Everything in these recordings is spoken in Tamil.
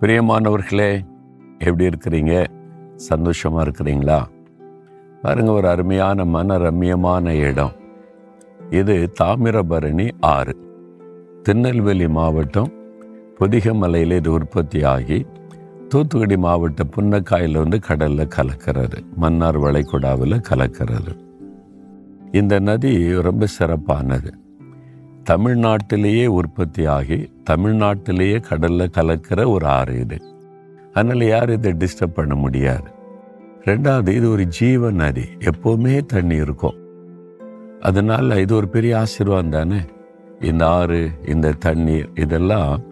பிரியமானவர்களே எப்படி இருக்கிறீங்க? சந்தோஷமாக இருக்கிறீங்களா? பாருங்க ஒரு அருமையான மன ரம்மியமான இடம். இது தாமிரபரணி ஆறு. திருநெல்வேலி மாவட்டம் பொதிகமலையில் இது உற்பத்தி ஆகி தூத்துக்குடி மாவட்டம் புன்னக்காயில் வந்து கடலில் கலக்கிறது. மன்னார் வளைகுடாவில் கலக்கிறது. இந்த நதி ரொம்ப சிறப்பானது. தமிழ்நாட்டிலேயே உற்பத்தி ஆகி தமிழ்நாட்டிலேயே கடலில் கலக்கிற ஒரு ஆறு இது. அதனால் யாரும் இதை டிஸ்டர்ப் பண்ண முடியாது? ரெண்டாவது இது ஒரு ஜீவன் நரி எப்போவுமே தண்ணி இருக்கும். அதனால் இது ஒரு பெரிய ஆசீர்வாதம் தானே? இந்த ஆறு இந்த தண்ணீர் இதெல்லாம்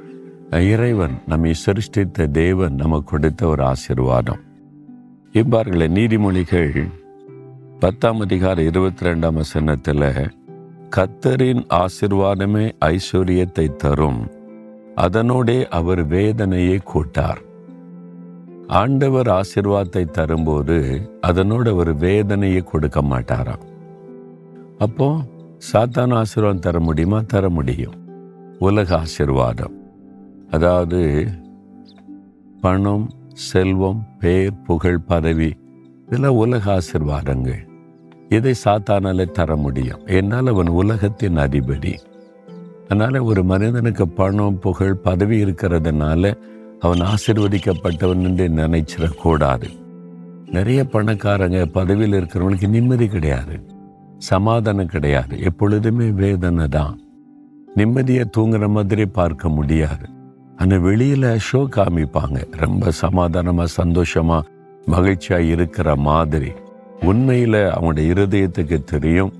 இறைவன் நம்மை சிருஷ்டித்த தேவன் நமக்கு கொடுத்த ஒரு ஆசீர்வாதம். இவ்வாறுகளே நீதிமொழிகள் பத்தாம் அதிகார இருபத்தி ரெண்டாம் வசனத்தில் கத்தரின் ஆசிர்வாதமே ஐஸ்வர்யத்தை தரும். அதனோடே அவர் வேதனையை கூட்டார். ஆண்டவர் ஆசிர்வாதத்தை தரும்போது அதனோட ஒரு வேதனையை கொடுக்க மாட்டாராம். அப்போ சாத்தான ஆசீர்வாதம் தர முடியுமா? தர முடியும். உலக ஆசிர்வாதம். அதாவது பணம் செல்வம் பேர் புகழ் பதவி இதெல்லாம் உலக ஆசிர்வாதங்கள். இதை சாத்தானால தர முடியும்? என்னால் அவன் உலகத்தின் அதிபதி. அதனால் ஒரு மனிதனுக்கு பணம் புகழ் பதவி இருக்கிறதுனால அவன் ஆசிர்வதிக்கப்பட்டவன் என்று நினைச்சிடக்கூடாது. நிறைய பணக்காரங்க பதவியில் இருக்கிறவங்களுக்கு நிம்மதி கிடையாது. சமாதானம் கிடையாது. எப்பொழுதுமே வேதனை தான். நிம்மதியை தூங்குற மாதிரி பார்க்க முடியாது. ஆனால் வெளியில் ஷோ காமிப்பாங்க. ரொம்ப சமாதானமாக சந்தோஷமாக மகிழ்ச்சியாக இருக்கிற மாதிரி. உண்மையில் அவங்களுடைய இருதயத்துக்கு தெரியும்.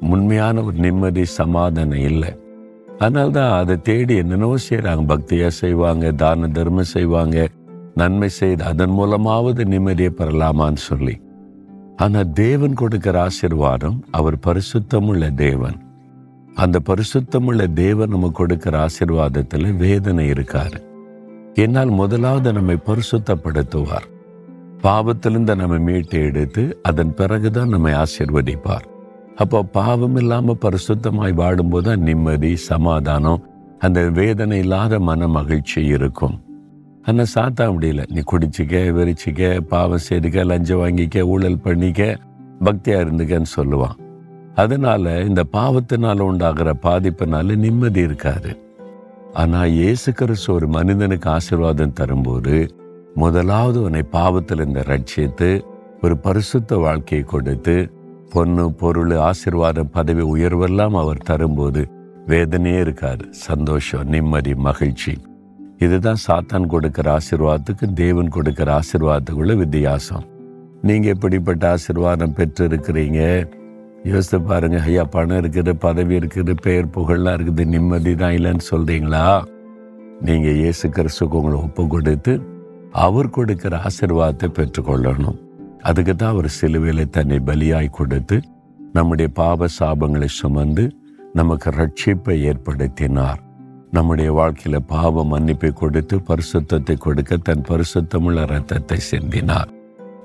உண்மையான ஒரு நிம்மதி சமாதானம் இல்லை. அதனால தான் அதை தேடி என்னென்னவோ செய்கிறாங்க பக்தியாக செய்வாங்க தான தர்மம் செய்வாங்க. நன்மை செய்து அதன் மூலமாவது நிம்மதியை பெறலாமான்னு சொல்லி. ஆனால் தேவன் கொடுக்கிற ஆசிர்வாதம் அவர் பரிசுத்தமுள்ள தேவன். அந்த பரிசுத்தமுள்ள தேவன் நமக்கு கொடுக்கிற ஆசிர்வாதத்தில் வேதனை இருக்காரு. என்னால் முதலாவது நம்மை பரிசுத்தப்படுத்துவார். பாவத்திலிருந்து நம்ம மீட்டு எடுத்து அதன் பிறகுதான் நம்மை ஆசிர்வதிப்பார். அப்போ பாவம் இல்லாமல் பரிசுத்தமாய் வாடும்போது தான் நிம்மதி சமாதானம் அந்த வேதனை இல்லாத மன மகிழ்ச்சி இருக்கும். ஆனால் சாத்தா முடியல நீ குடிச்சிக்க வெறிச்சிக்க பாவம் செய்துக்க லஞ்சம் வாங்கிக்க ஊழல் பண்ணிக்க பக்தியாக இருந்துக்கன்னு சொல்லுவான். அதனால இந்த பாவத்தினால உண்டாகிற பாதிப்பினால நிம்மதி இருக்காது. ஆனால் இயேசு கிறிஸ்து ஒரு மனிதனுக்கு ஆசீர்வாதம் தரும்போது முதலாவது உன்னை பாவத்திலிருந்து ரட்சித்து ஒரு பரிசுத்த வாழ்க்கையை கொடுத்து பொண்ணு பொருள் ஆசிர்வாதம் பதவி உயர்வெல்லாம் அவர் தரும்போது வேதனையே இருக்காது. சந்தோஷம் நிம்மதி மகிழ்ச்சி. இதுதான் சாத்தான் கொடுக்கிற ஆசிர்வாதத்துக்கு தேவன் கொடுக்கிற ஆசிர்வாதத்துக்குள்ள வித்தியாசம். நீங்க எப்படிப்பட்ட ஆசிர்வாதம் பெற்று இருக்கிறீங்க யோசித்து பாருங்க. ஐயா பணம் இருக்குது பதவி இருக்குது பெயர் புகழ்லாம் இருக்குது நிம்மதி தான் இல்லைன்னு சொல்றீங்களா? நீங்க இயேசு கிறிஸ்துக்கு உங்களை ஒப்பு கொடுத்து அவர் கொடுக்கிற ஆசிர்வாதத்தை பெற்றுக்கொள்ளணும். அதுக்கு தான் அவர் சிலுவையில் தன்னை பலியாய் கொடுத்து நம்முடைய பாவ சாபங்களை சுமந்து நமக்கு ரட்சிப்பை ஏற்படுத்தினார். நம்முடைய வாழ்க்கையில பாவ மன்னிப்பை கொடுத்து பரிசுத்தத்தை கொடுக்க தன் பரிசுத்தமுள்ள ரத்தத்தை சிந்தினார்.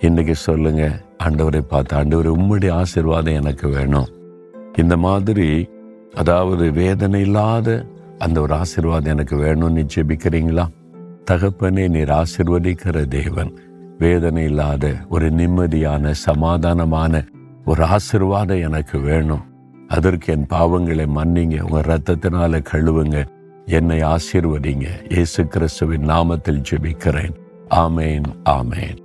இன்னைக்கு சொல்லுங்க ஆண்டவரை பார்த்து ஆண்டவர் உம்முடைய ஆசிர்வாதம் எனக்கு வேணும். இந்த மாதிரி அதாவது வேதனை இல்லாத அந்த ஒரு ஆசிர்வாதம் எனக்கு வேணும்னு ஜெபிக்கிறீங்களா? தகப்பனே நீர் ஆசிர்வதிக்கிற தேவன். வேதனை இல்லாத ஒரு நிம்மதியான சமாதானமான ஒரு ஆசிர்வாதம் எனக்கு வேணும். அதற்கு என் பாவங்களை மன்னிங்க. உங்க ரத்தத்தினால கழுவுங்க. என்னை ஆசீர்வதிங்க. இயேசு கிறிஸ்துவின் நாமத்தில் ஜெபிக்கிறேன். ஆமேன் ஆமேன்.